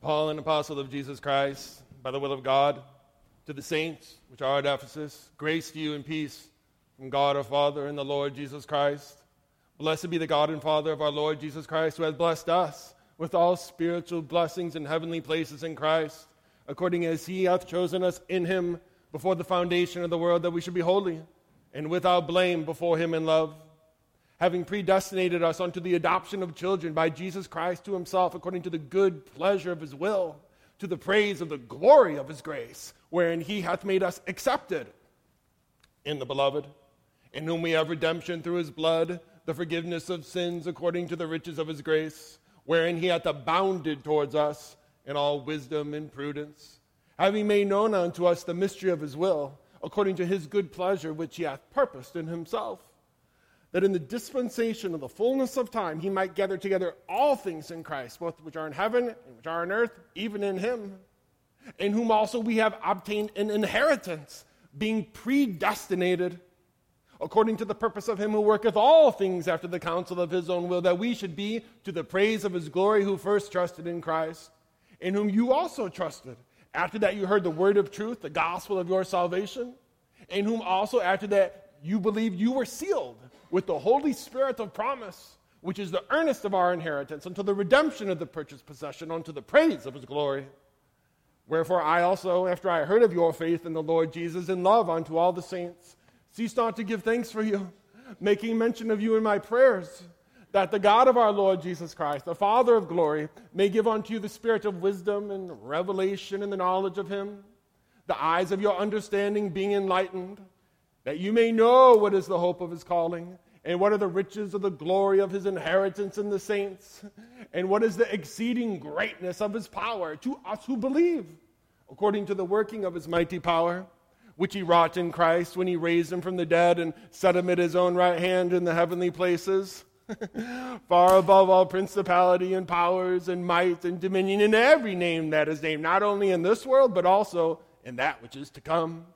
Paul, an apostle of Jesus Christ, by the will of God, to the saints which are at Ephesus, grace to you and peace from God our Father and the Lord Jesus Christ. Blessed be the God and Father of our Lord Jesus Christ, who has blessed us with all spiritual blessings in heavenly places in Christ, according as he hath chosen us in him before the foundation of the world, that we should be holy and without blame before him in love having predestinated us unto the adoption of children by Jesus Christ to himself, according to the good pleasure of his will, to the praise of the glory of his grace, wherein he hath made us accepted in the beloved, in whom we have redemption through his blood, the forgiveness of sins according to the riches of his grace, wherein he hath abounded towards us in all wisdom and prudence, having made known unto us the mystery of his will, according to his good pleasure which he hath purposed in himself that in the dispensation of the fullness of time he might gather together all things in Christ, both which are in heaven and which are on earth, even in him, in whom also we have obtained an inheritance, being predestinated according to the purpose of him who worketh all things after the counsel of his own will, that we should be to the praise of his glory who first trusted in Christ, in whom you also trusted, after that you heard the word of truth, the gospel of your salvation, in whom also after that you believed you were sealed with the Holy Spirit of promise, which is the earnest of our inheritance, unto the redemption of the purchased possession, unto the praise of his glory. Wherefore I also, after I heard of your faith in the Lord Jesus and love unto all the saints, cease not to give thanks for you, making mention of you in my prayers, that the God of our Lord Jesus Christ, the Father of glory, may give unto you the spirit of wisdom and revelation and the knowledge of him, the eyes of your understanding being enlightened that you may know what is the hope of his calling, and what are the riches of the glory of his inheritance in the saints, and what is the exceeding greatness of his power to us who believe, according to the working of his mighty power, which he wrought in Christ when he raised him from the dead and set him at his own right hand in the heavenly places. far above all principality and powers and might and dominion in every name that is named, not only in this world, but also in that which is to come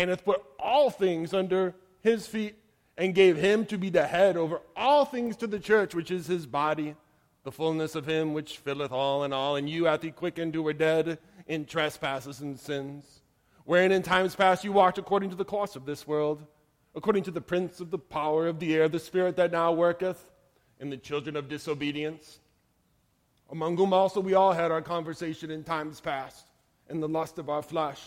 and hath put all things under his feet, and gave him to be the head over all things to the church, which is his body, the fullness of him which filleth all in all. And you hath he quickened who were dead in trespasses and sins, wherein in times past you walked according to the course of this world, according to the prince of the power of the air, the spirit that now worketh in the children of disobedience, among whom also we all had our conversation in times past, in the lust of our flesh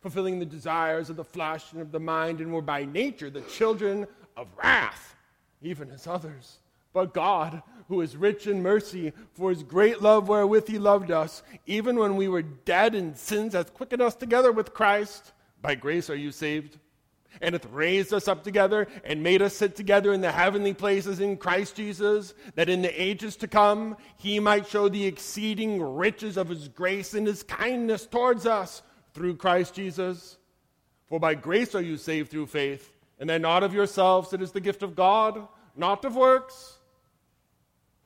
fulfilling the desires of the flesh and of the mind, and were by nature the children of wrath, even as others. But God, who is rich in mercy, for his great love wherewith he loved us, even when we were dead in sins, hath quickened us together with Christ. By grace are you saved, and hath raised us up together, and made us sit together in the heavenly places in Christ Jesus, that in the ages to come he might show the exceeding riches of his grace and his kindness towards us through Christ Jesus. For by grace are you saved through faith, and that not of yourselves, it is the gift of God, not of works,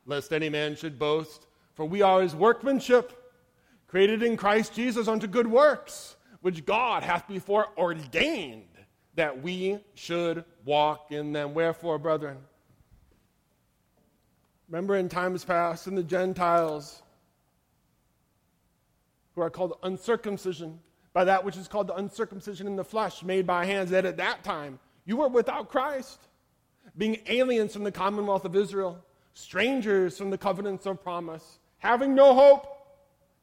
lest any man should boast. For we are his workmanship, created in Christ Jesus unto good works, which God hath before ordained that we should walk in them. Wherefore, brethren, remember in times past, in the Gentiles, who are called uncircumcision, by that which is called the uncircumcision in the flesh made by hands, that at that time you were without Christ, being aliens from the commonwealth of Israel, strangers from the covenants of promise, having no hope,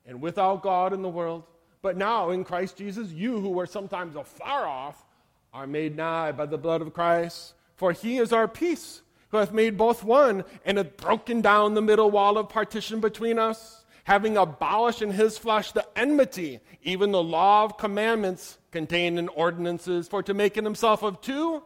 and without God in the world. But now in Christ Jesus, you who were sometimes afar off are made nigh by the blood of Christ. For he is our peace, who hath made both one, and hath broken down the middle wall of partition between us having abolished in his flesh the enmity, even the law of commandments contained in ordinances, for to make in himself of two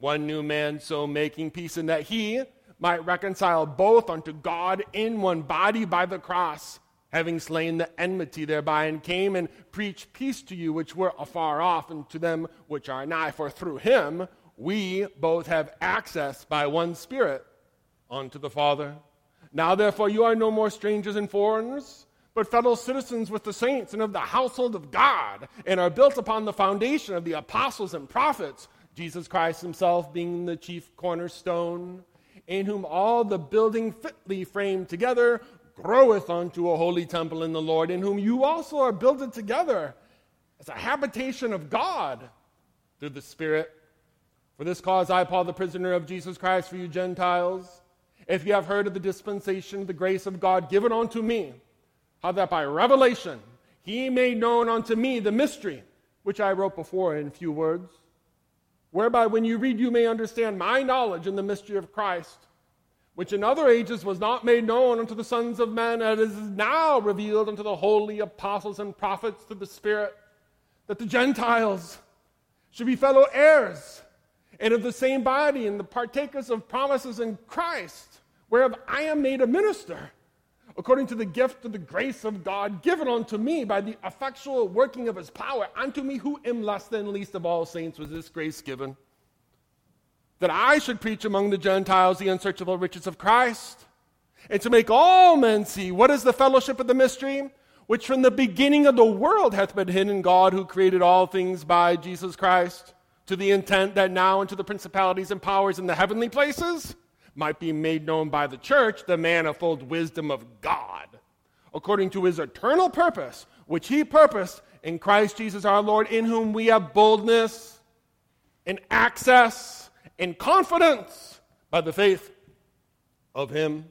one new man, so making peace, and that he might reconcile both unto God in one body by the cross, having slain the enmity thereby, and came and preached peace to you which were afar off, and to them which are nigh. For through him we both have access by one Spirit unto the Father. Now, therefore, you are no more strangers and foreigners, but fellow citizens with the saints and of the household of God, and are built upon the foundation of the apostles and prophets, Jesus Christ himself being the chief cornerstone, in whom all the building fitly framed together groweth unto a holy temple in the Lord, in whom you also are builded together as a habitation of God through the Spirit. For this cause, I, Paul, the prisoner of Jesus Christ, for you Gentiles, if you have heard of the dispensation, of the grace of God given unto me, how that by revelation he made known unto me the mystery, which I wrote before in few words, whereby when you read, you may understand my knowledge in the mystery of Christ which in other ages was not made known unto the sons of men, and is now revealed unto the holy apostles and prophets through the Spirit, that the Gentiles should be fellow heirs and of the same body and the partakers of promises in Christ, whereof I am made a minister, according to the gift of the grace of God given unto me by the effectual working of his power, unto me who am less than least of all saints was this grace given that I should preach among the Gentiles the unsearchable riches of Christ, and to make all men see what is the fellowship of the mystery, which from the beginning of the world hath been hidden God who created all things by Jesus Christ, to the intent that now unto the principalities and powers in the heavenly places might be made known by the church the manifold wisdom of God, according to his eternal purpose, which he purposed in Christ Jesus our Lord, in whom we have boldness and access and confidence by the faith of him.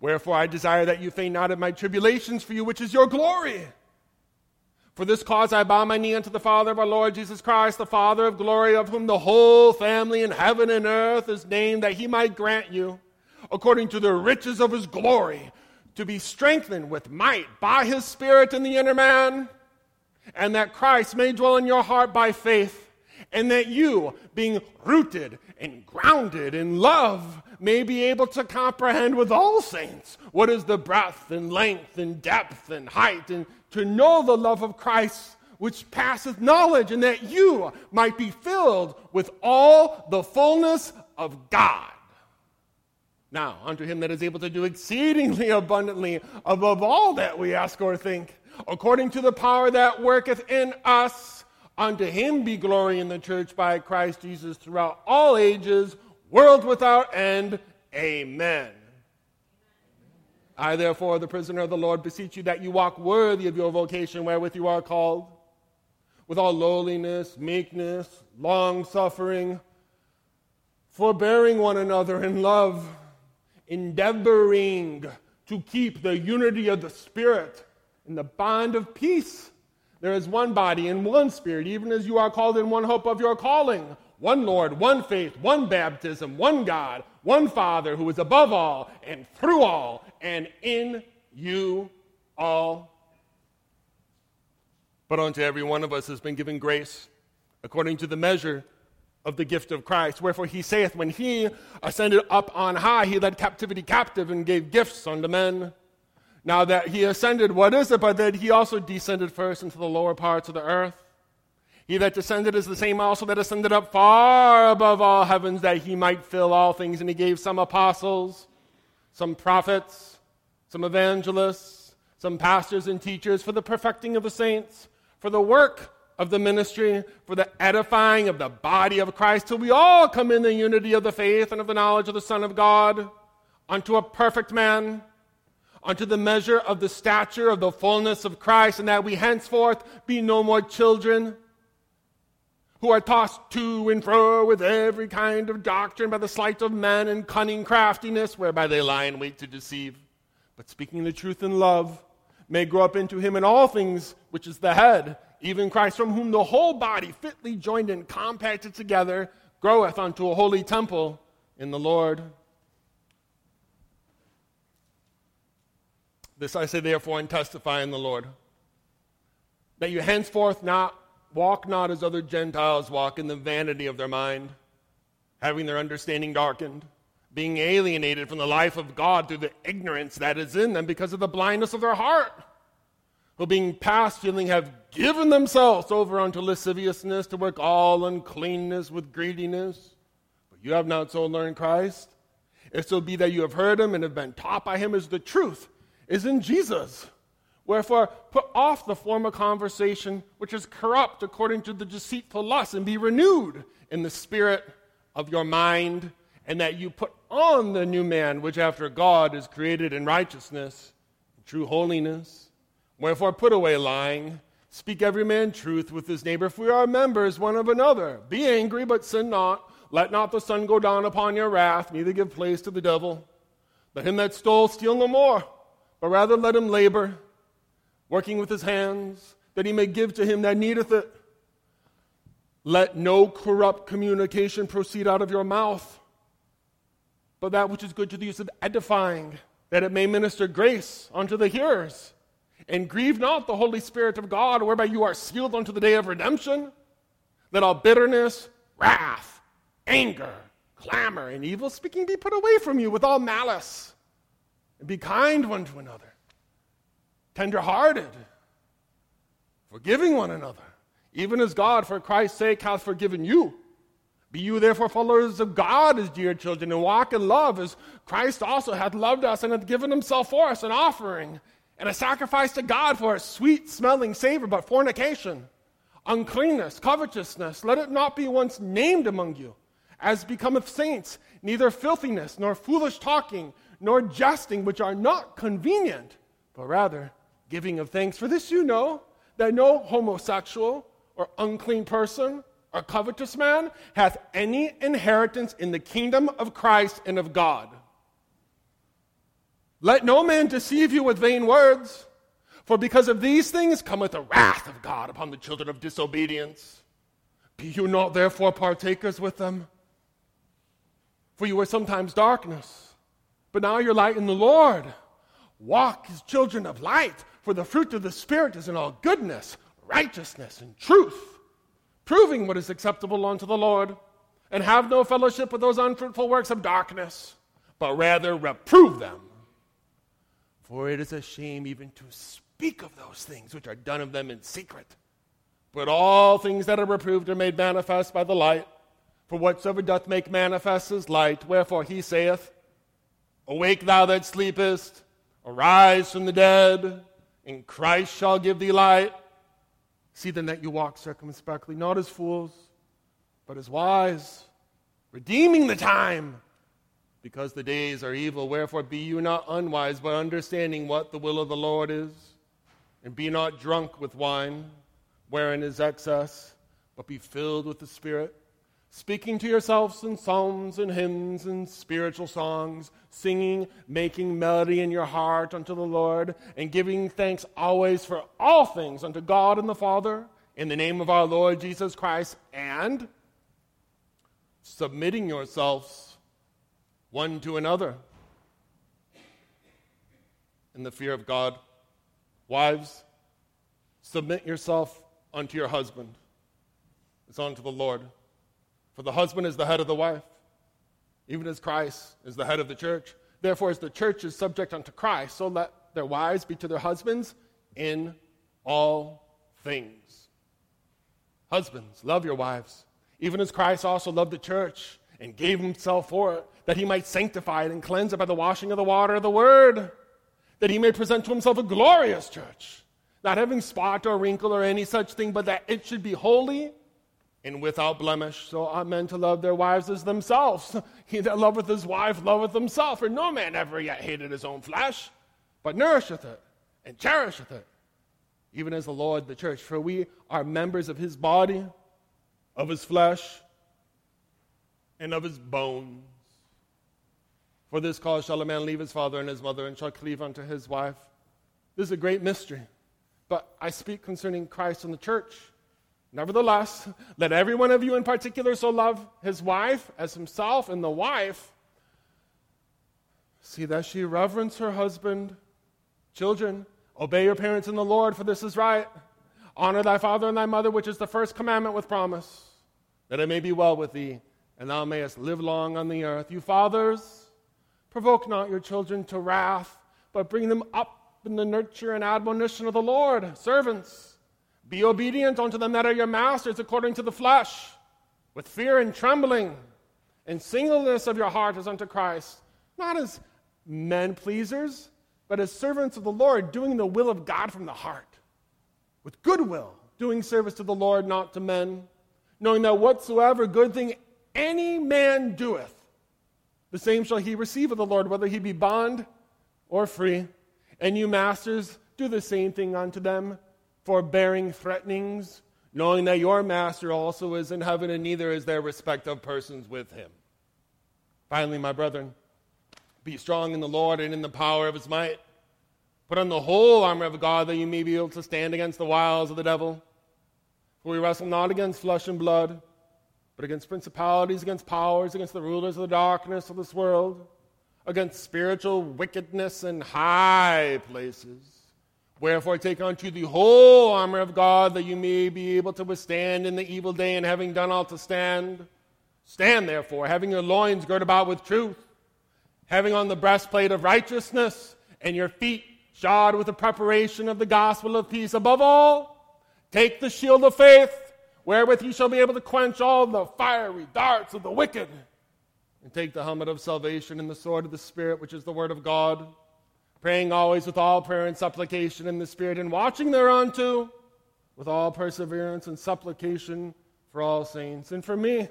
Wherefore I desire that you faint not in my tribulations for you, which is your glory. For this cause I bow my knee unto the Father of our Lord Jesus Christ, the Father of glory, of whom the whole family in heaven and earth is named, that he might grant you, according to the riches of his glory, to be strengthened with might by his Spirit in the inner man, and that Christ may dwell in your heart by faith and that you, being rooted and grounded in love, may be able to comprehend with all saints what is the breadth and length and depth and height, and to know the love of Christ which passeth knowledge, and that you might be filled with all the fullness of God. Now, unto him that is able to do exceedingly abundantly above all that we ask or think, according to the power that worketh in us. Unto him be glory in the church by Christ Jesus throughout all ages, world without end. Amen. I, therefore, the prisoner of the Lord, beseech you that you walk worthy of your vocation wherewith you are called, with all lowliness, meekness, long suffering, forbearing one another in love, endeavoring to keep the unity of the Spirit in the bond of peace. There is one body and one spirit, even as you are called in one hope of your calling. One Lord, one faith, one baptism, one God, one Father who is above all and through all and in you all. But unto every one of us has been given grace according to the measure of the gift of Christ. Wherefore he saith, When he ascended up on high, he led captivity captive and gave gifts unto men. Now that he ascended, what is it but that he also descended first into the lower parts of the earth? He that descended is the same also that ascended up far above all heavens that he might fill all things. And he gave some apostles, some prophets, some evangelists, some pastors and teachers for the perfecting of the saints, for the work of the ministry, for the edifying of the body of Christ, till we all come in the unity of the faith and of the knowledge of the Son of God, unto a perfect man unto the measure of the stature of the fullness of Christ, and that we henceforth be no more children who are tossed to and fro with every kind of doctrine by the sleight of men and cunning craftiness, whereby they lie in wait to deceive. But speaking the truth in love, may grow up into him in all things, which is the head, even Christ, from whom the whole body, fitly joined and compacted together, groweth unto a holy temple in the Lord. This I say therefore and testify in the Lord, that you henceforth not walk not as other Gentiles walk in the vanity of their mind, having their understanding darkened, being alienated from the life of God through the ignorance that is in them because of the blindness of their heart, who being past feeling have given themselves over unto lasciviousness to work all uncleanness with greediness. But you have not so learned Christ. If so be that you have heard him and have been taught by him as the truth is in Jesus. Wherefore, put off the former conversation which is corrupt according to the deceitful lust, and be renewed in the spirit of your mind, and that you put on the new man which after God is created in righteousness true holiness. Wherefore, put away lying. Speak every man truth with his neighbor, for we are members one of another. Be angry, but sin not. Let not the sun go down upon your wrath, neither give place to the devil. Let him that stole steal no more, but rather let him labor, working with his hands, that he may give to him that needeth it. Let no corrupt communication proceed out of your mouth, but that which is good to the use of edifying, that it may minister grace unto the hearers. And grieve not the Holy Spirit of God, whereby you are sealed unto the day of redemption. that all bitterness, wrath, anger, clamor, and evil speaking be put away from you with all malice. And be kind one to another, tenderhearted, forgiving one another even as God, for Christ's sake, hath forgiven you. Be you therefore followers of God as dear children, and walk in love as Christ also hath loved us and hath given himself for us, an offering and a sacrifice to God for a sweet smelling savor, but fornication, uncleanness, covetousness, let it not be once named among you, as becometh saints, neither filthiness, nor foolish talking, nor jesting, which are not convenient, but rather giving of thanks. For this you know, that no homosexual, or unclean person or covetous man hath any inheritance in the kingdom of Christ and of God. Let no man deceive you with vain words, for because of these things cometh the wrath of God upon the children of disobedience. Be you not therefore partakers with them? For you were sometimes darkness, but now you're light in the Lord. Walk as children of light, for the fruit of the Spirit is in all goodness righteousness and truth, proving what is acceptable unto the Lord, and have no fellowship with those unfruitful works of darkness, but rather reprove them. For it is a shame even to speak of those things which are done of them in secret. But all things that are reproved are made manifest by the light. For whatsoever doth make manifest is light. Wherefore he saith, Awake thou that sleepest, arise from the dead, and Christ shall give thee light. See then that you walk circumspectly, not as fools, but as wise, redeeming the time, because the days are evil. Wherefore be you not unwise, but understanding what the will of the Lord is. And be not drunk with wine, wherein is excess, but be filled with the Spirit speaking to yourselves in psalms and hymns and spiritual songs, singing, making melody in your heart unto the Lord, and giving thanks always for all things unto God and the Father, in the name of our Lord Jesus Christ, and submitting yourselves one to another in the fear of God. Wives, submit yourself unto your husband. It's unto the Lord. For the husband is the head of the wife, even as Christ is the head of the church. Therefore, as the church is subject unto Christ, so let their wives be to their husbands in all things. Husbands, love your wives, even as Christ also loved the church and gave himself for it, that he might sanctify it and cleanse it by the washing of the water of the word, that he may present to himself a glorious church, not having spot or wrinkle or any such thing, but that it should be holy and without blemish. So ought men to love their wives as themselves. He that loveth his wife loveth himself. For no man ever yet hated his own flesh, but nourisheth it and cherisheth it, even as the Lord the church. For we are members of his body, of his flesh, and of his bones. For this cause shall a man leave his father and his mother, and shall cleave unto his wife. This is a great mystery. But I speak concerning Christ and the church. Nevertheless, let every one of you in particular so love his wife as himself, and the wife see that she reverence her husband. Children, obey your parents in the Lord, for this is right. Honor thy father and thy mother, which is the first commandment with promise, that it may be well with thee, and thou mayest live long on the earth. You fathers, provoke not your children to wrath, but bring them up in the nurture and admonition of the Lord. Servants, be obedient unto them that are your masters according to the flesh, with fear and trembling, and singleness of your heart as unto Christ, not as men pleasers, but as servants of the Lord, doing the will of God from the heart, with goodwill, doing service to the Lord, not to men, knowing that whatsoever good thing any man doeth, the same shall he receive of the Lord, whether he be bond or free. And you masters, do the same thing unto them, forbearing threatenings, knowing that your master also is in heaven, and neither is there respect of persons with him. Finally, my brethren, be strong in the Lord and in the power of his might. Put on the whole armor of God that you may be able to stand against the wiles of the devil. For we wrestle not against flesh and blood, but against principalities, against powers, against the rulers of the darkness of this world, against spiritual wickedness in high places. Wherefore, take unto you the whole armor of God that you may be able to withstand in the evil day, and having done all to stand. Stand therefore, having your loins girt about with truth, having on the breastplate of righteousness, and your feet shod with the preparation of the gospel of peace. Above all, take the shield of faith, wherewith you shall be able to quench all the fiery darts of the wicked. And take the helmet of salvation and the sword of the Spirit, which is the word of God, praying always with all prayer and supplication in the Spirit, and watching thereunto with all perseverance and supplication for all saints. And for me,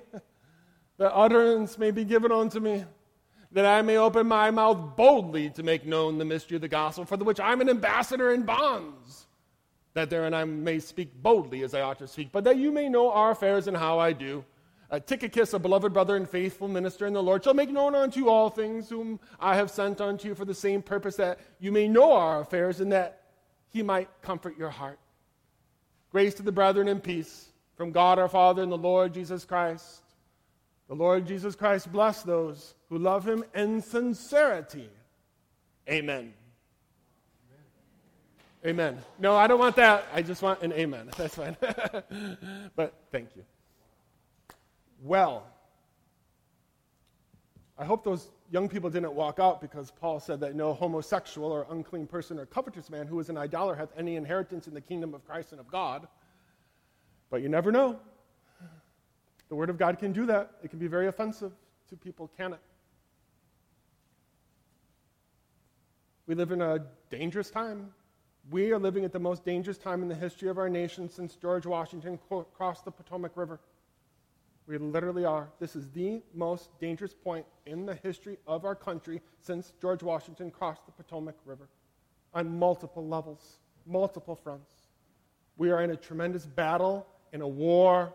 that utterance may be given unto me that I may open my mouth boldly to make known the mystery of the gospel, for the which I'm an ambassador in bonds, that therein I may speak boldly as I ought to speak, but that you may know our affairs and how I do. Uh, Tychicus, a beloved brother and faithful minister in the Lord, shall make known unto you all things whom I have sent unto you for the same purpose, that you may know our affairs and that he might comfort your heart. Grace to the brethren and peace from God our Father and the Lord Jesus Christ. The Lord Jesus Christ bless those who love him in sincerity. Amen. Amen. No, I don't want that. I just want an amen. That's fine. but thank you. Well, I hope those young people didn't walk out because Paul said that no homosexual or unclean person or covetous man who is an idolater hath any inheritance in the kingdom of Christ and of God. But you never know. The Word of God can do that. It can be very offensive to people, can it? We live in a dangerous time. We are living at the most dangerous time in the history of our nation since George Washington crossed the Potomac River. We literally are. This is the most dangerous point in the history of our country since George Washington crossed the Potomac River on multiple levels, multiple fronts. We are in a tremendous battle, in a war,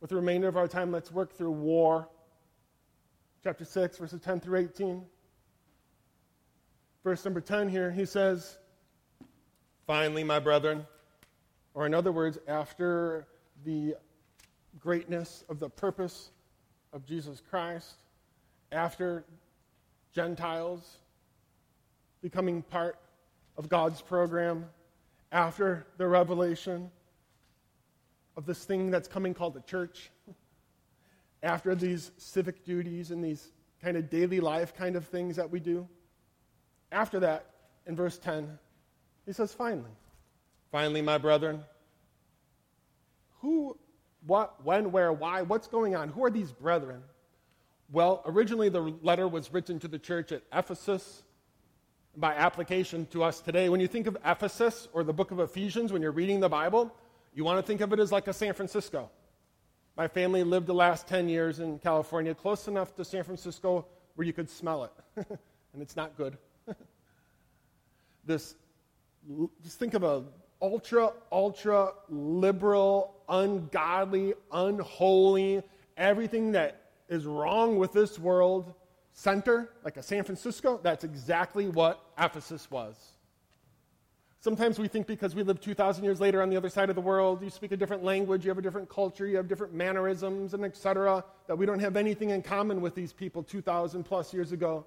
With the remainder of our time, let's work through war. Chapter 6, verses 10 through 18. Verse number 10 here, he says, Finally, my brethren, or in other words, after the greatness of the purpose of Jesus Christ, after Gentiles becoming part of God's program, after the revelation of this thing that's coming called the church, after these civic duties and these kind of daily life kind of things that we do, after that, in verse 10, he says, finally, finally, my brethren, who, what, when, where, why, what's going on? Who are these brethren? Well, originally the letter was written to the church at Ephesus. By application to us today, when you think of Ephesus or the book of Ephesians, when you're reading the Bible, you want to think of it as like a San Francisco. My family lived the last 10 years in California, close enough to San Francisco where you could smell it. and it's not good. This, just think of a ultra, ultra liberal, ungodly, unholy, everything that is wrong with this world center, like a San Francisco. That's exactly what Ephesus was. Sometimes we think because we live 2,000 years later on the other side of the world, you speak a different language, you have a different culture, you have different mannerisms, and etc., that we don't have anything in common with these people 2,000 plus years ago.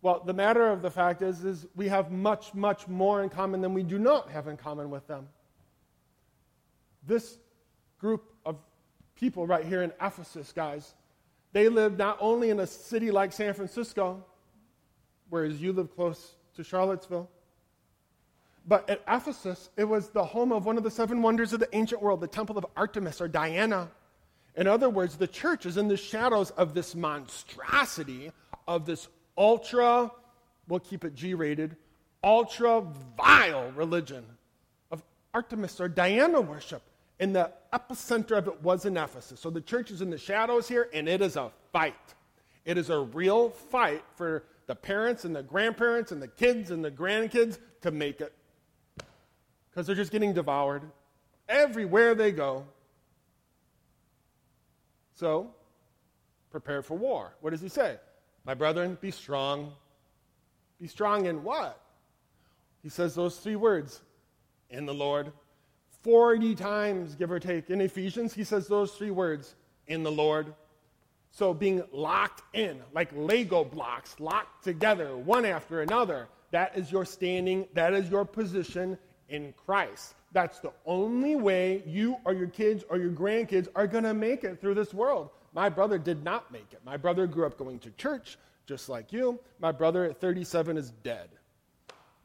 Well, the matter of the fact is, is we have much, much more in common than we do not have in common with them. This group of people right here in Ephesus, guys, they live not only in a city like San Francisco, whereas you live close to Charlottesville, but at Ephesus, it was the home of one of the seven wonders of the ancient world, the temple of Artemis or Diana. In other words, the church is in the shadows of this monstrosity, of this ultra, we'll keep it G rated, ultra vile religion of Artemis or Diana worship. And the epicenter of it was in Ephesus. So the church is in the shadows here, and it is a fight. It is a real fight for the parents and the grandparents and the kids and the grandkids to make it. Because they're just getting devoured everywhere they go. So, prepare for war. What does he say? My brethren, be strong. Be strong in what? He says those three words in the Lord. 40 times, give or take. In Ephesians, he says those three words in the Lord. So being locked in, like Lego blocks, locked together, one after another, that is your standing, that is your position in Christ. That's the only way you or your kids or your grandkids are going to make it through this world. My brother did not make it. My brother grew up going to church, just like you. My brother at 37 is dead.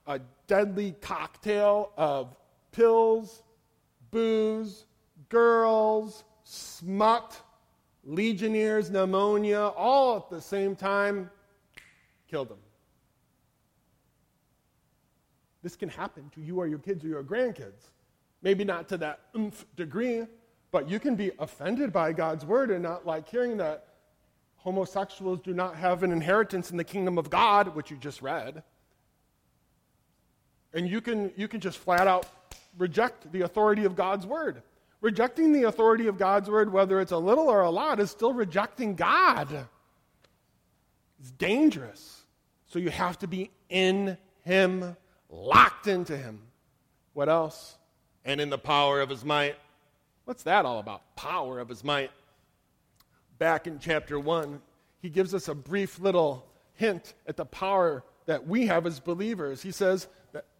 A deadly cocktail of pills, booze, girls, smut, legionnaires, pneumonia, all at the same time, killed him. This can happen to you or your kids or your grandkids. Maybe not to that oomph degree, but you can be offended by God's word and not like hearing that homosexuals do not have an inheritance in the kingdom of God, which you just read. And you can, you can just flat out reject the authority of God's word. Rejecting the authority of God's word, whether it's a little or a lot, is still rejecting God. It's dangerous. So you have to be in Him, locked into Him. What else? and in the power of his might. What's that all about? Power of his might. Back in chapter 1, he gives us a brief little hint at the power that we have as believers. He says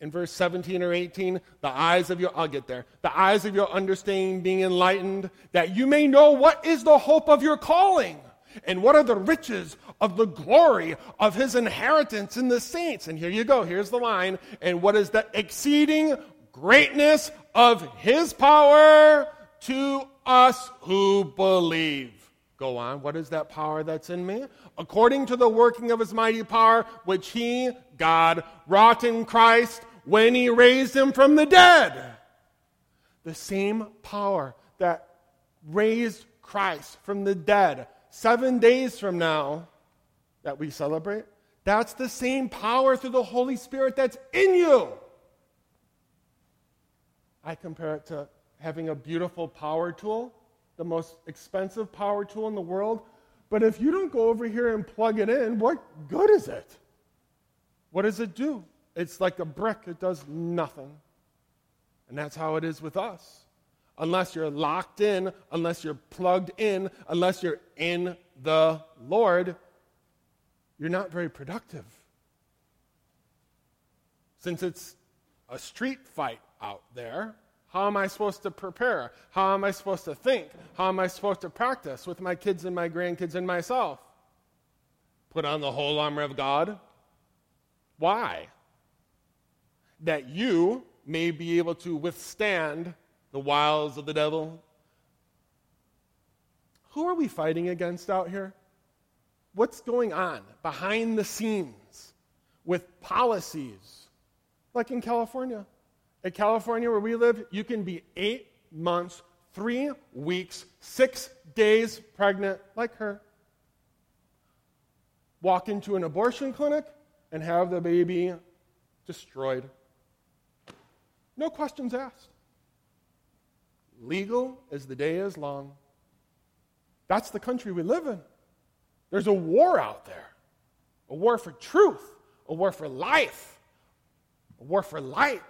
in verse 17 or 18, the eyes of your, I'll get there, the eyes of your understanding being enlightened, that you may know what is the hope of your calling and what are the riches of the glory of his inheritance in the saints. And here you go, here's the line. And what is the exceeding greatness of his power to us who believe. Go on. What is that power that's in me? According to the working of his mighty power, which he, God, wrought in Christ when he raised him from the dead. The same power that raised Christ from the dead seven days from now that we celebrate, that's the same power through the Holy Spirit that's in you. I compare it to having a beautiful power tool, the most expensive power tool in the world. But if you don't go over here and plug it in, what good is it? What does it do? It's like a brick, it does nothing. And that's how it is with us. Unless you're locked in, unless you're plugged in, unless you're in the Lord, you're not very productive. Since it's a street fight out there. How am I supposed to prepare? How am I supposed to think? How am I supposed to practice with my kids and my grandkids and myself? Put on the whole armor of God. Why? That you may be able to withstand the wiles of the devil. Who are we fighting against out here? What's going on behind the scenes with policies like in California? In California, where we live, you can be eight months, three weeks, six days pregnant, like her. Walk into an abortion clinic and have the baby destroyed. No questions asked. Legal as the day is long. That's the country we live in. There's a war out there a war for truth, a war for life, a war for light.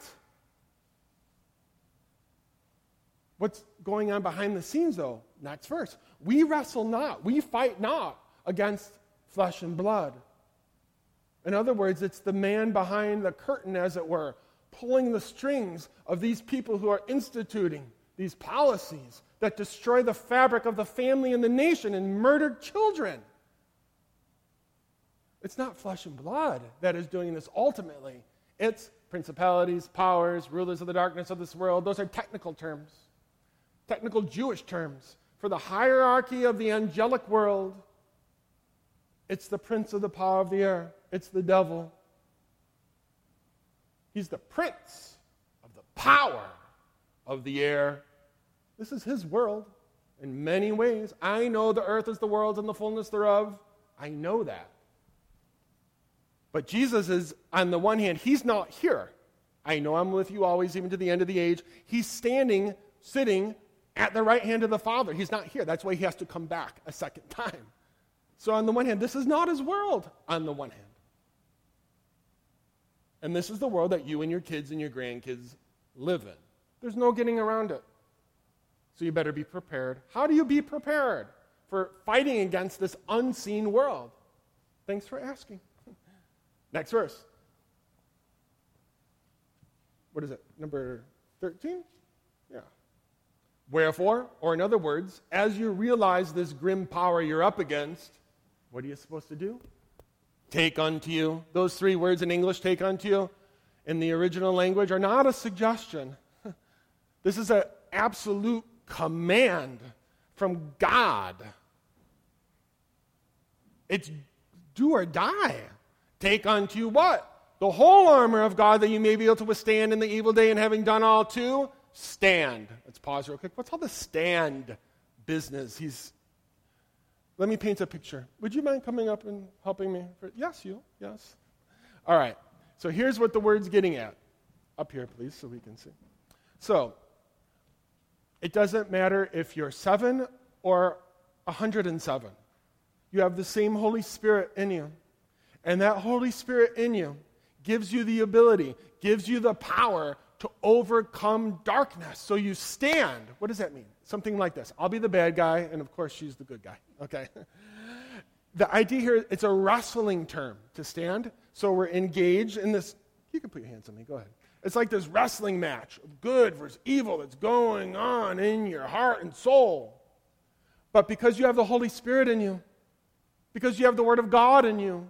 What's going on behind the scenes, though? Next verse. We wrestle not, we fight not against flesh and blood. In other words, it's the man behind the curtain, as it were, pulling the strings of these people who are instituting these policies that destroy the fabric of the family and the nation and murder children. It's not flesh and blood that is doing this ultimately. It's principalities, powers, rulers of the darkness of this world. Those are technical terms technical Jewish terms, for the hierarchy of the angelic world. It's the prince of the power of the air, it's the devil. He's the prince of the power of the air. This is his world in many ways. I know the earth is the world and the fullness thereof. I know that. But Jesus is, on the one hand, he's not here. I know I'm with you always, even to the end of the age. He's standing, sitting at the right hand of the Father. He's not here. That's why he has to come back a second time. So, on the one hand, this is not his world, on the one hand. And this is the world that you and your kids and your grandkids live in. There's no getting around it. So, you better be prepared. How do you be prepared for fighting against this unseen world? Thanks for asking. Next verse. What is it? Number 13? Wherefore, or in other words, as you realize this grim power you're up against, what are you supposed to do? Take unto you. Those three words in English, take unto you, in the original language, are not a suggestion. This is an absolute command from God. It's do or die. Take unto you what? The whole armor of God that you may be able to withstand in the evil day, and having done all to stand. Let's pause real quick. What's all the stand business? He's. Let me paint a picture. Would you mind coming up and helping me? For, yes, you. Yes. All right. So here's what the word's getting at. Up here, please, so we can see. So, it doesn't matter if you're seven or 107. You have the same Holy Spirit in you. And that Holy Spirit in you gives you the ability, gives you the power to overcome darkness. So you stand. What does that mean? Something like this I'll be the bad guy, and of course, she's the good guy. Okay? the idea here, it's a wrestling term to stand. So we're engaged in this. You can put your hands on me. Go ahead. It's like this wrestling match of good versus evil that's going on in your heart and soul. But because you have the Holy Spirit in you, because you have the Word of God in you,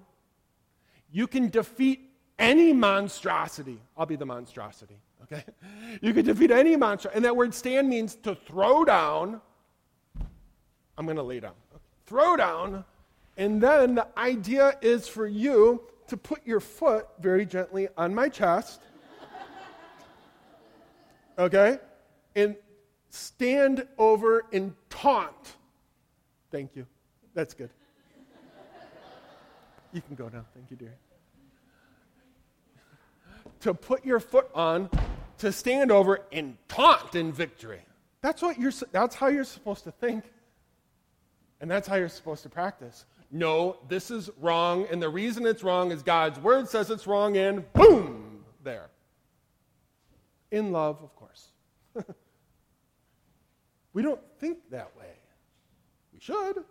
you can defeat any monstrosity. I'll be the monstrosity, okay? You can defeat any monster. And that word stand means to throw down. I'm going to lay down. Throw down. And then the idea is for you to put your foot very gently on my chest. Okay? And stand over and taunt. Thank you. That's good. You can go now. Thank you, dear. To put your foot on, to stand over and taunt in victory. That's, what you're, that's how you're supposed to think. And that's how you're supposed to practice. No, this is wrong, and the reason it's wrong is God's word says it's wrong, and boom, there. In love, of course. we don't think that way. We should,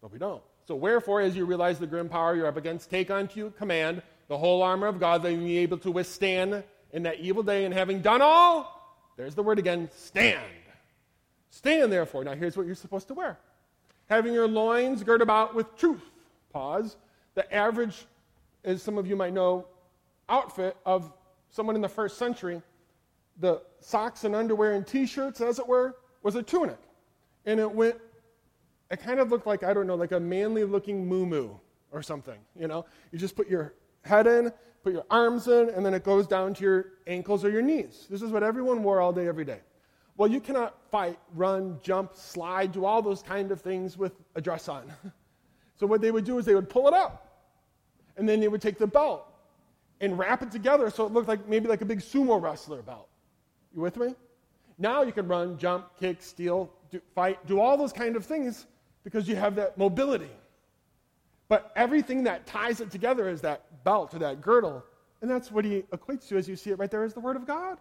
but we don't. So, wherefore, as you realize the grim power you're up against, take unto you command the whole armor of God that you may be able to withstand in that evil day, and having done all, there's the word again, stand. Stand, therefore. Now, here's what you're supposed to wear having your loins girt about with truth. Pause. The average, as some of you might know, outfit of someone in the first century, the socks and underwear and t shirts, as it were, was a tunic. And it went it kind of looked like, I don't know, like a manly looking moo or something. You know, you just put your head in, put your arms in, and then it goes down to your ankles or your knees. This is what everyone wore all day, every day. Well, you cannot fight, run, jump, slide, do all those kind of things with a dress on. so what they would do is they would pull it up, and then they would take the belt and wrap it together so it looked like maybe like a big sumo wrestler belt. You with me? Now you can run, jump, kick, steal, do, fight, do all those kind of things because you have that mobility. But everything that ties it together is that belt or that girdle. And that's what he equates to as you see it right there is the Word of God.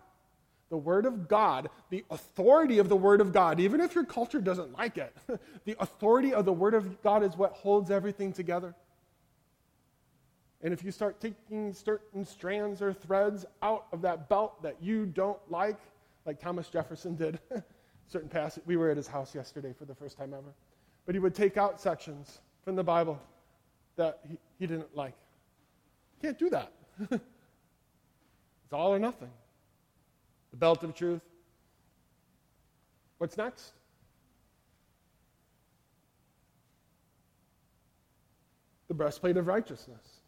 The Word of God, the authority of the Word of God, even if your culture doesn't like it, the authority of the Word of God is what holds everything together. And if you start taking certain strands or threads out of that belt that you don't like, like Thomas Jefferson did, certain passage, we were at his house yesterday for the first time ever but he would take out sections from the Bible that he, he didn't like. Can't do that. it's all or nothing. The belt of truth. What's next? The breastplate of righteousness.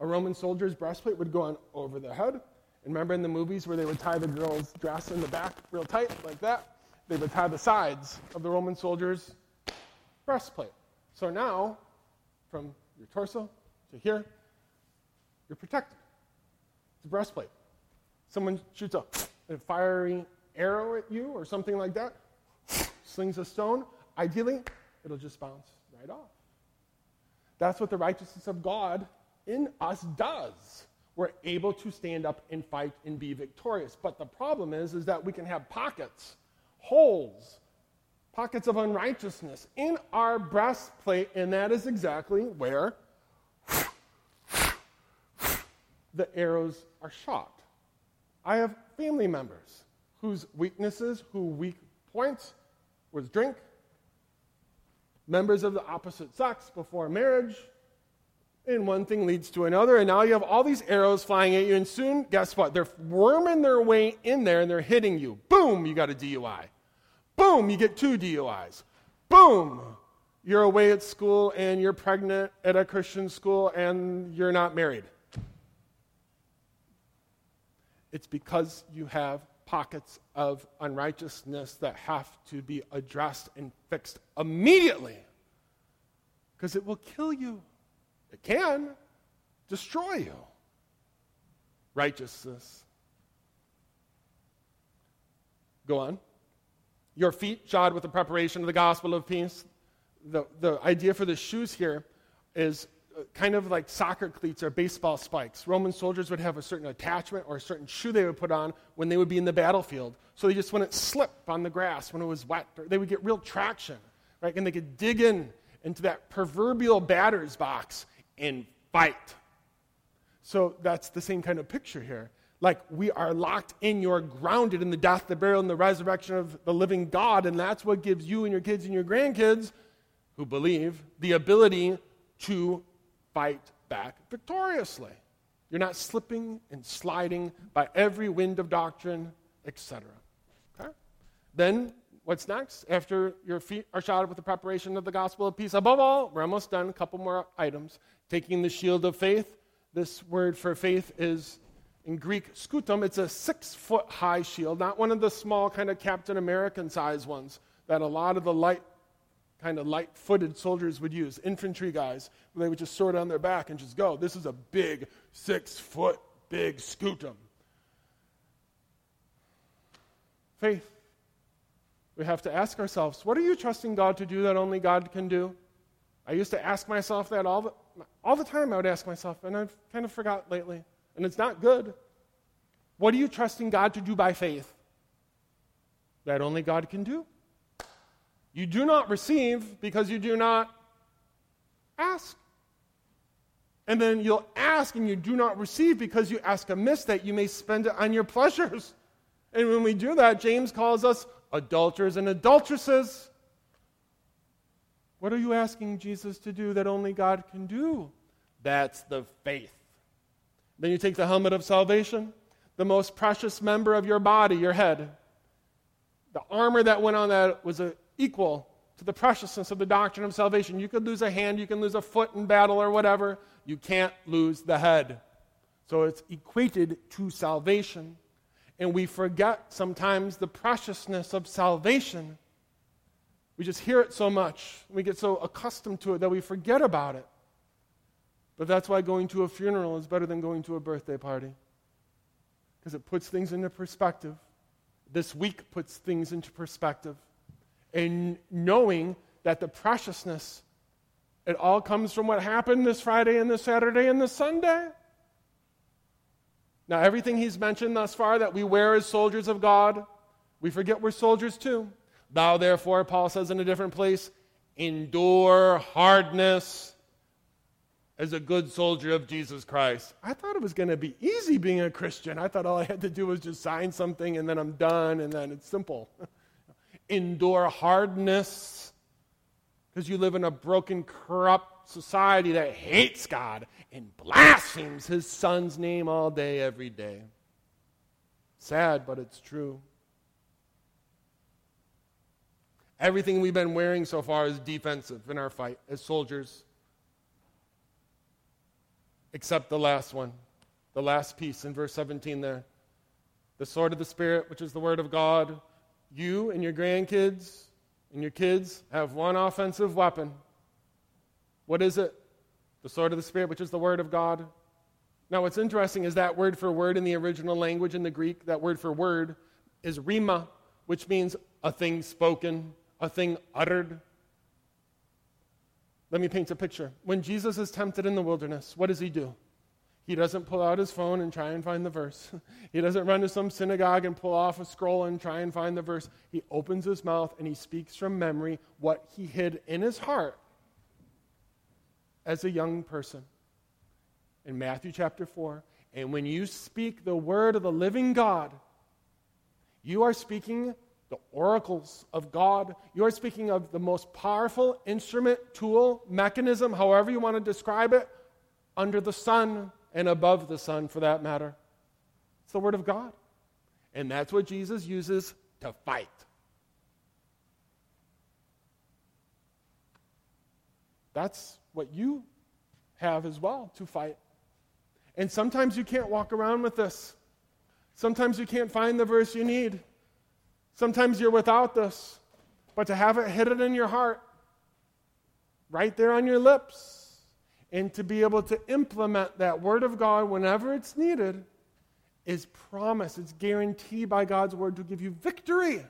A Roman soldier's breastplate would go on over the head. And remember in the movies where they would tie the girl's dress in the back real tight, like that? they would tie the sides of the Roman soldiers' breastplate. So now, from your torso to here, you're protected. It's a breastplate. Someone shoots a, a fiery arrow at you or something like that, slings a stone, ideally, it'll just bounce right off. That's what the righteousness of God in us does. We're able to stand up and fight and be victorious. But the problem is, is that we can have pockets, holes, pockets of unrighteousness in our breastplate, and that is exactly where the arrows are shot. I have family members whose weaknesses, who weak points was drink, members of the opposite sex before marriage, and one thing leads to another, and now you have all these arrows flying at you, and soon, guess what? They're worming their way in there and they're hitting you. Boom, you got a DUI. Boom, you get two DUIs. Boom, you're away at school and you're pregnant at a Christian school and you're not married. It's because you have pockets of unrighteousness that have to be addressed and fixed immediately because it will kill you. It can destroy you. Righteousness. Go on. Your feet shod with the preparation of the gospel of peace. The, the idea for the shoes here is uh, kind of like soccer cleats or baseball spikes. Roman soldiers would have a certain attachment or a certain shoe they would put on when they would be in the battlefield. So they just wouldn't slip on the grass when it was wet. They would get real traction, right? And they could dig in into that proverbial batter's box and fight. So that's the same kind of picture here. Like we are locked in, you're grounded in the death, the burial, and the resurrection of the living God, and that's what gives you and your kids and your grandkids who believe the ability to fight back victoriously. You're not slipping and sliding by every wind of doctrine, etc. Okay? Then, what's next? After your feet are shod with the preparation of the gospel of peace, above all, we're almost done, a couple more items. Taking the shield of faith. This word for faith is in Greek scutum. It's a six foot high shield, not one of the small kind of Captain American size ones that a lot of the light kind of light footed soldiers would use, infantry guys, they would just sword on their back and just go. This is a big, six foot big scutum. Faith. We have to ask ourselves, what are you trusting God to do that only God can do? I used to ask myself that all the, all the time. I would ask myself, and I've kind of forgot lately. And it's not good. What are you trusting God to do by faith that only God can do? You do not receive because you do not ask. And then you'll ask and you do not receive because you ask amiss that you may spend it on your pleasures. And when we do that, James calls us adulterers and adulteresses. What are you asking Jesus to do that only God can do? That's the faith. Then you take the helmet of salvation, the most precious member of your body, your head. The armor that went on that was a equal to the preciousness of the doctrine of salvation. You could lose a hand, you can lose a foot in battle or whatever. You can't lose the head. So it's equated to salvation. And we forget sometimes the preciousness of salvation. We just hear it so much. We get so accustomed to it that we forget about it. But that's why going to a funeral is better than going to a birthday party. Because it puts things into perspective. This week puts things into perspective and knowing that the preciousness, it all comes from what happened this Friday and this Saturday and this Sunday. Now, everything he's mentioned thus far that we wear as soldiers of God, we forget we're soldiers too. Thou, therefore, Paul says in a different place, endure hardness as a good soldier of Jesus Christ. I thought it was going to be easy being a Christian. I thought all I had to do was just sign something and then I'm done and then it's simple. endure hardness because you live in a broken, corrupt society that hates God and blasphemes his son's name all day, every day. Sad, but it's true. Everything we've been wearing so far is defensive in our fight as soldiers, except the last one, the last piece in verse 17 there. The sword of the Spirit, which is the word of God, you and your grandkids and your kids have one offensive weapon. What is it? The sword of the Spirit, which is the Word of God. Now, what's interesting is that word for word in the original language in the Greek, that word for word is rhema, which means a thing spoken, a thing uttered. Let me paint a picture. When Jesus is tempted in the wilderness, what does he do? He doesn't pull out his phone and try and find the verse. He doesn't run to some synagogue and pull off a scroll and try and find the verse. He opens his mouth and he speaks from memory what he hid in his heart as a young person. In Matthew chapter 4, and when you speak the word of the living God, you are speaking the oracles of God. You are speaking of the most powerful instrument, tool, mechanism, however you want to describe it, under the sun and above the sun for that matter. It's the Word of God. And that's what Jesus uses to fight. That's what you have as well to fight. And sometimes you can't walk around with this. Sometimes you can't find the verse you need. Sometimes you're without this. But to have it hidden in your heart, right there on your lips, and to be able to implement that Word of God whenever it's needed is promise. It's guaranteed by God's Word to give you victory.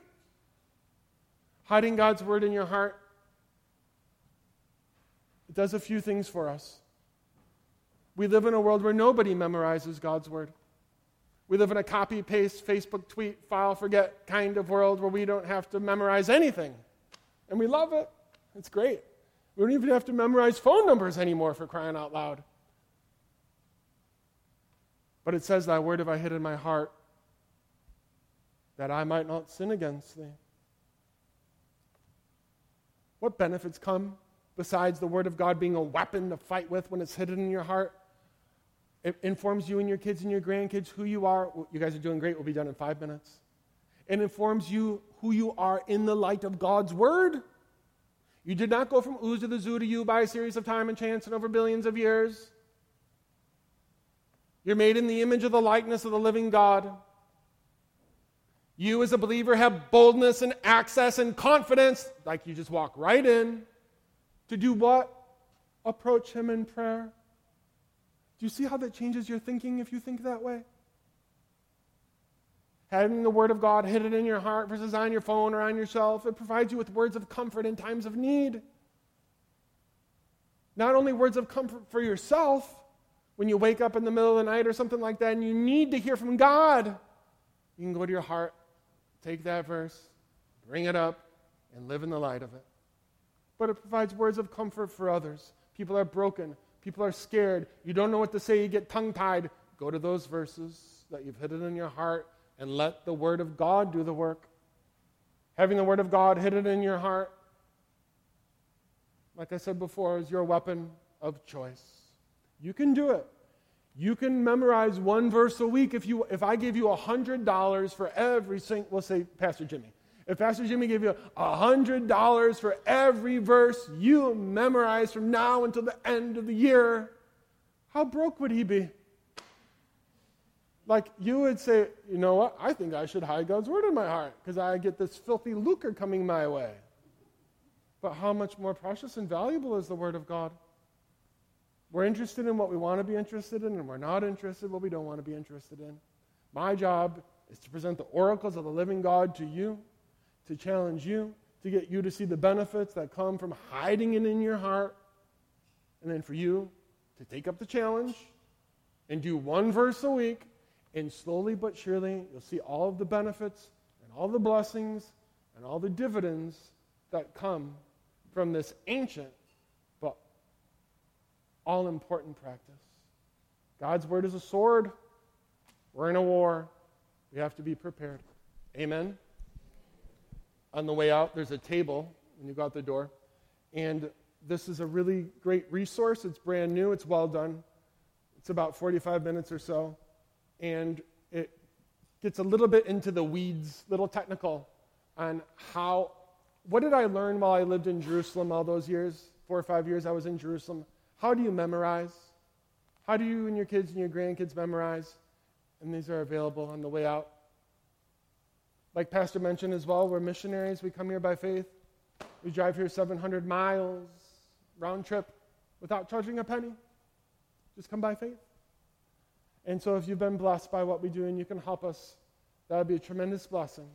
Hiding God's Word in your heart, it does a few things for us. We live in a world where nobody memorizes God's Word. We live in a copy paste, Facebook tweet, file forget kind of world where we don't have to memorize anything. And we love it. It's great. We don't even have to memorize phone numbers anymore for crying out loud. But it says, Thy word have I hid in my heart, that I might not sin against thee. What benefits come besides the word of God being a weapon to fight with when it's hidden in your heart? It informs you and your kids and your grandkids who you are. You guys are doing great. We'll be done in five minutes. It informs you who you are in the light of God's word. You did not go from ooze to the zoo to you by a series of time and chance and over billions of years. You're made in the image of the likeness of the living God. You, as a believer, have boldness and access and confidence, like you just walk right in, to do what? Approach Him in prayer. Do you see how that changes your thinking if you think that way? Having the Word of God hidden in your heart versus on your phone or on yourself, it provides you with words of comfort in times of need. Not only words of comfort for yourself when you wake up in the middle of the night or something like that and you need to hear from God, you can go to your heart, take that verse, bring it up, and live in the light of it. But it provides words of comfort for others. People are broken, people are scared, you don't know what to say, you get tongue tied. Go to those verses that you've hidden in your heart and let the Word of God do the work. Having the Word of God hidden in your heart, like I said before, is your weapon of choice. You can do it. You can memorize one verse a week if you if I give you $100 for every single we'll say Pastor Jimmy. If Pastor Jimmy gave you $100 for every verse you memorize from now until the end of the year, how broke would he be? like you would say, you know what? I think I should hide God's word in my heart because I get this filthy lucre coming my way. But how much more precious and valuable is the word of God? We're interested in what we want to be interested in, and we're not interested in what we don't want to be interested in. My job is to present the oracles of the living God to you, to challenge you, to get you to see the benefits that come from hiding it in your heart, and then for you to take up the challenge and do one verse a week and slowly but surely, you'll see all of the benefits and all the blessings and all the dividends that come from this ancient but all important practice. God's word is a sword. We're in a war. We have to be prepared. Amen. On the way out, there's a table when you go out the door. And this is a really great resource. It's brand new, it's well done. It's about 45 minutes or so and it gets a little bit into the weeds, little technical, on how, what did I learn while I lived in Jerusalem all those years, four or five years I was in Jerusalem? How do you memorize? How do you and your kids and your grandkids memorize? And these are available on the way out. Like Pastor mentioned as well, we're missionaries. We come here by faith. We drive here 700 miles round trip without charging a penny. Just come by faith. And so if you've been blessed by what we do and you can help us, that would be a tremendous blessing.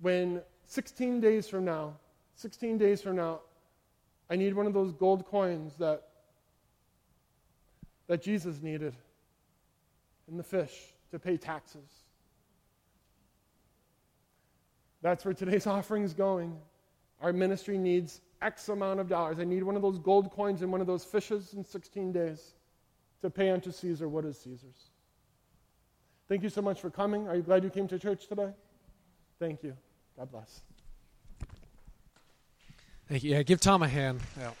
When 16 days from now, 16 days from now, I need one of those gold coins that, that Jesus needed in the fish to pay taxes. That's where today's offering is going. Our ministry needs X amount of dollars. I need one of those gold coins and one of those fishes in 16 days to pay unto Caesar what is Caesar's. Thank you so much for coming. Are you glad you came to church today? Thank you. God bless. Thank you. Yeah, give Tom a hand. Yeah.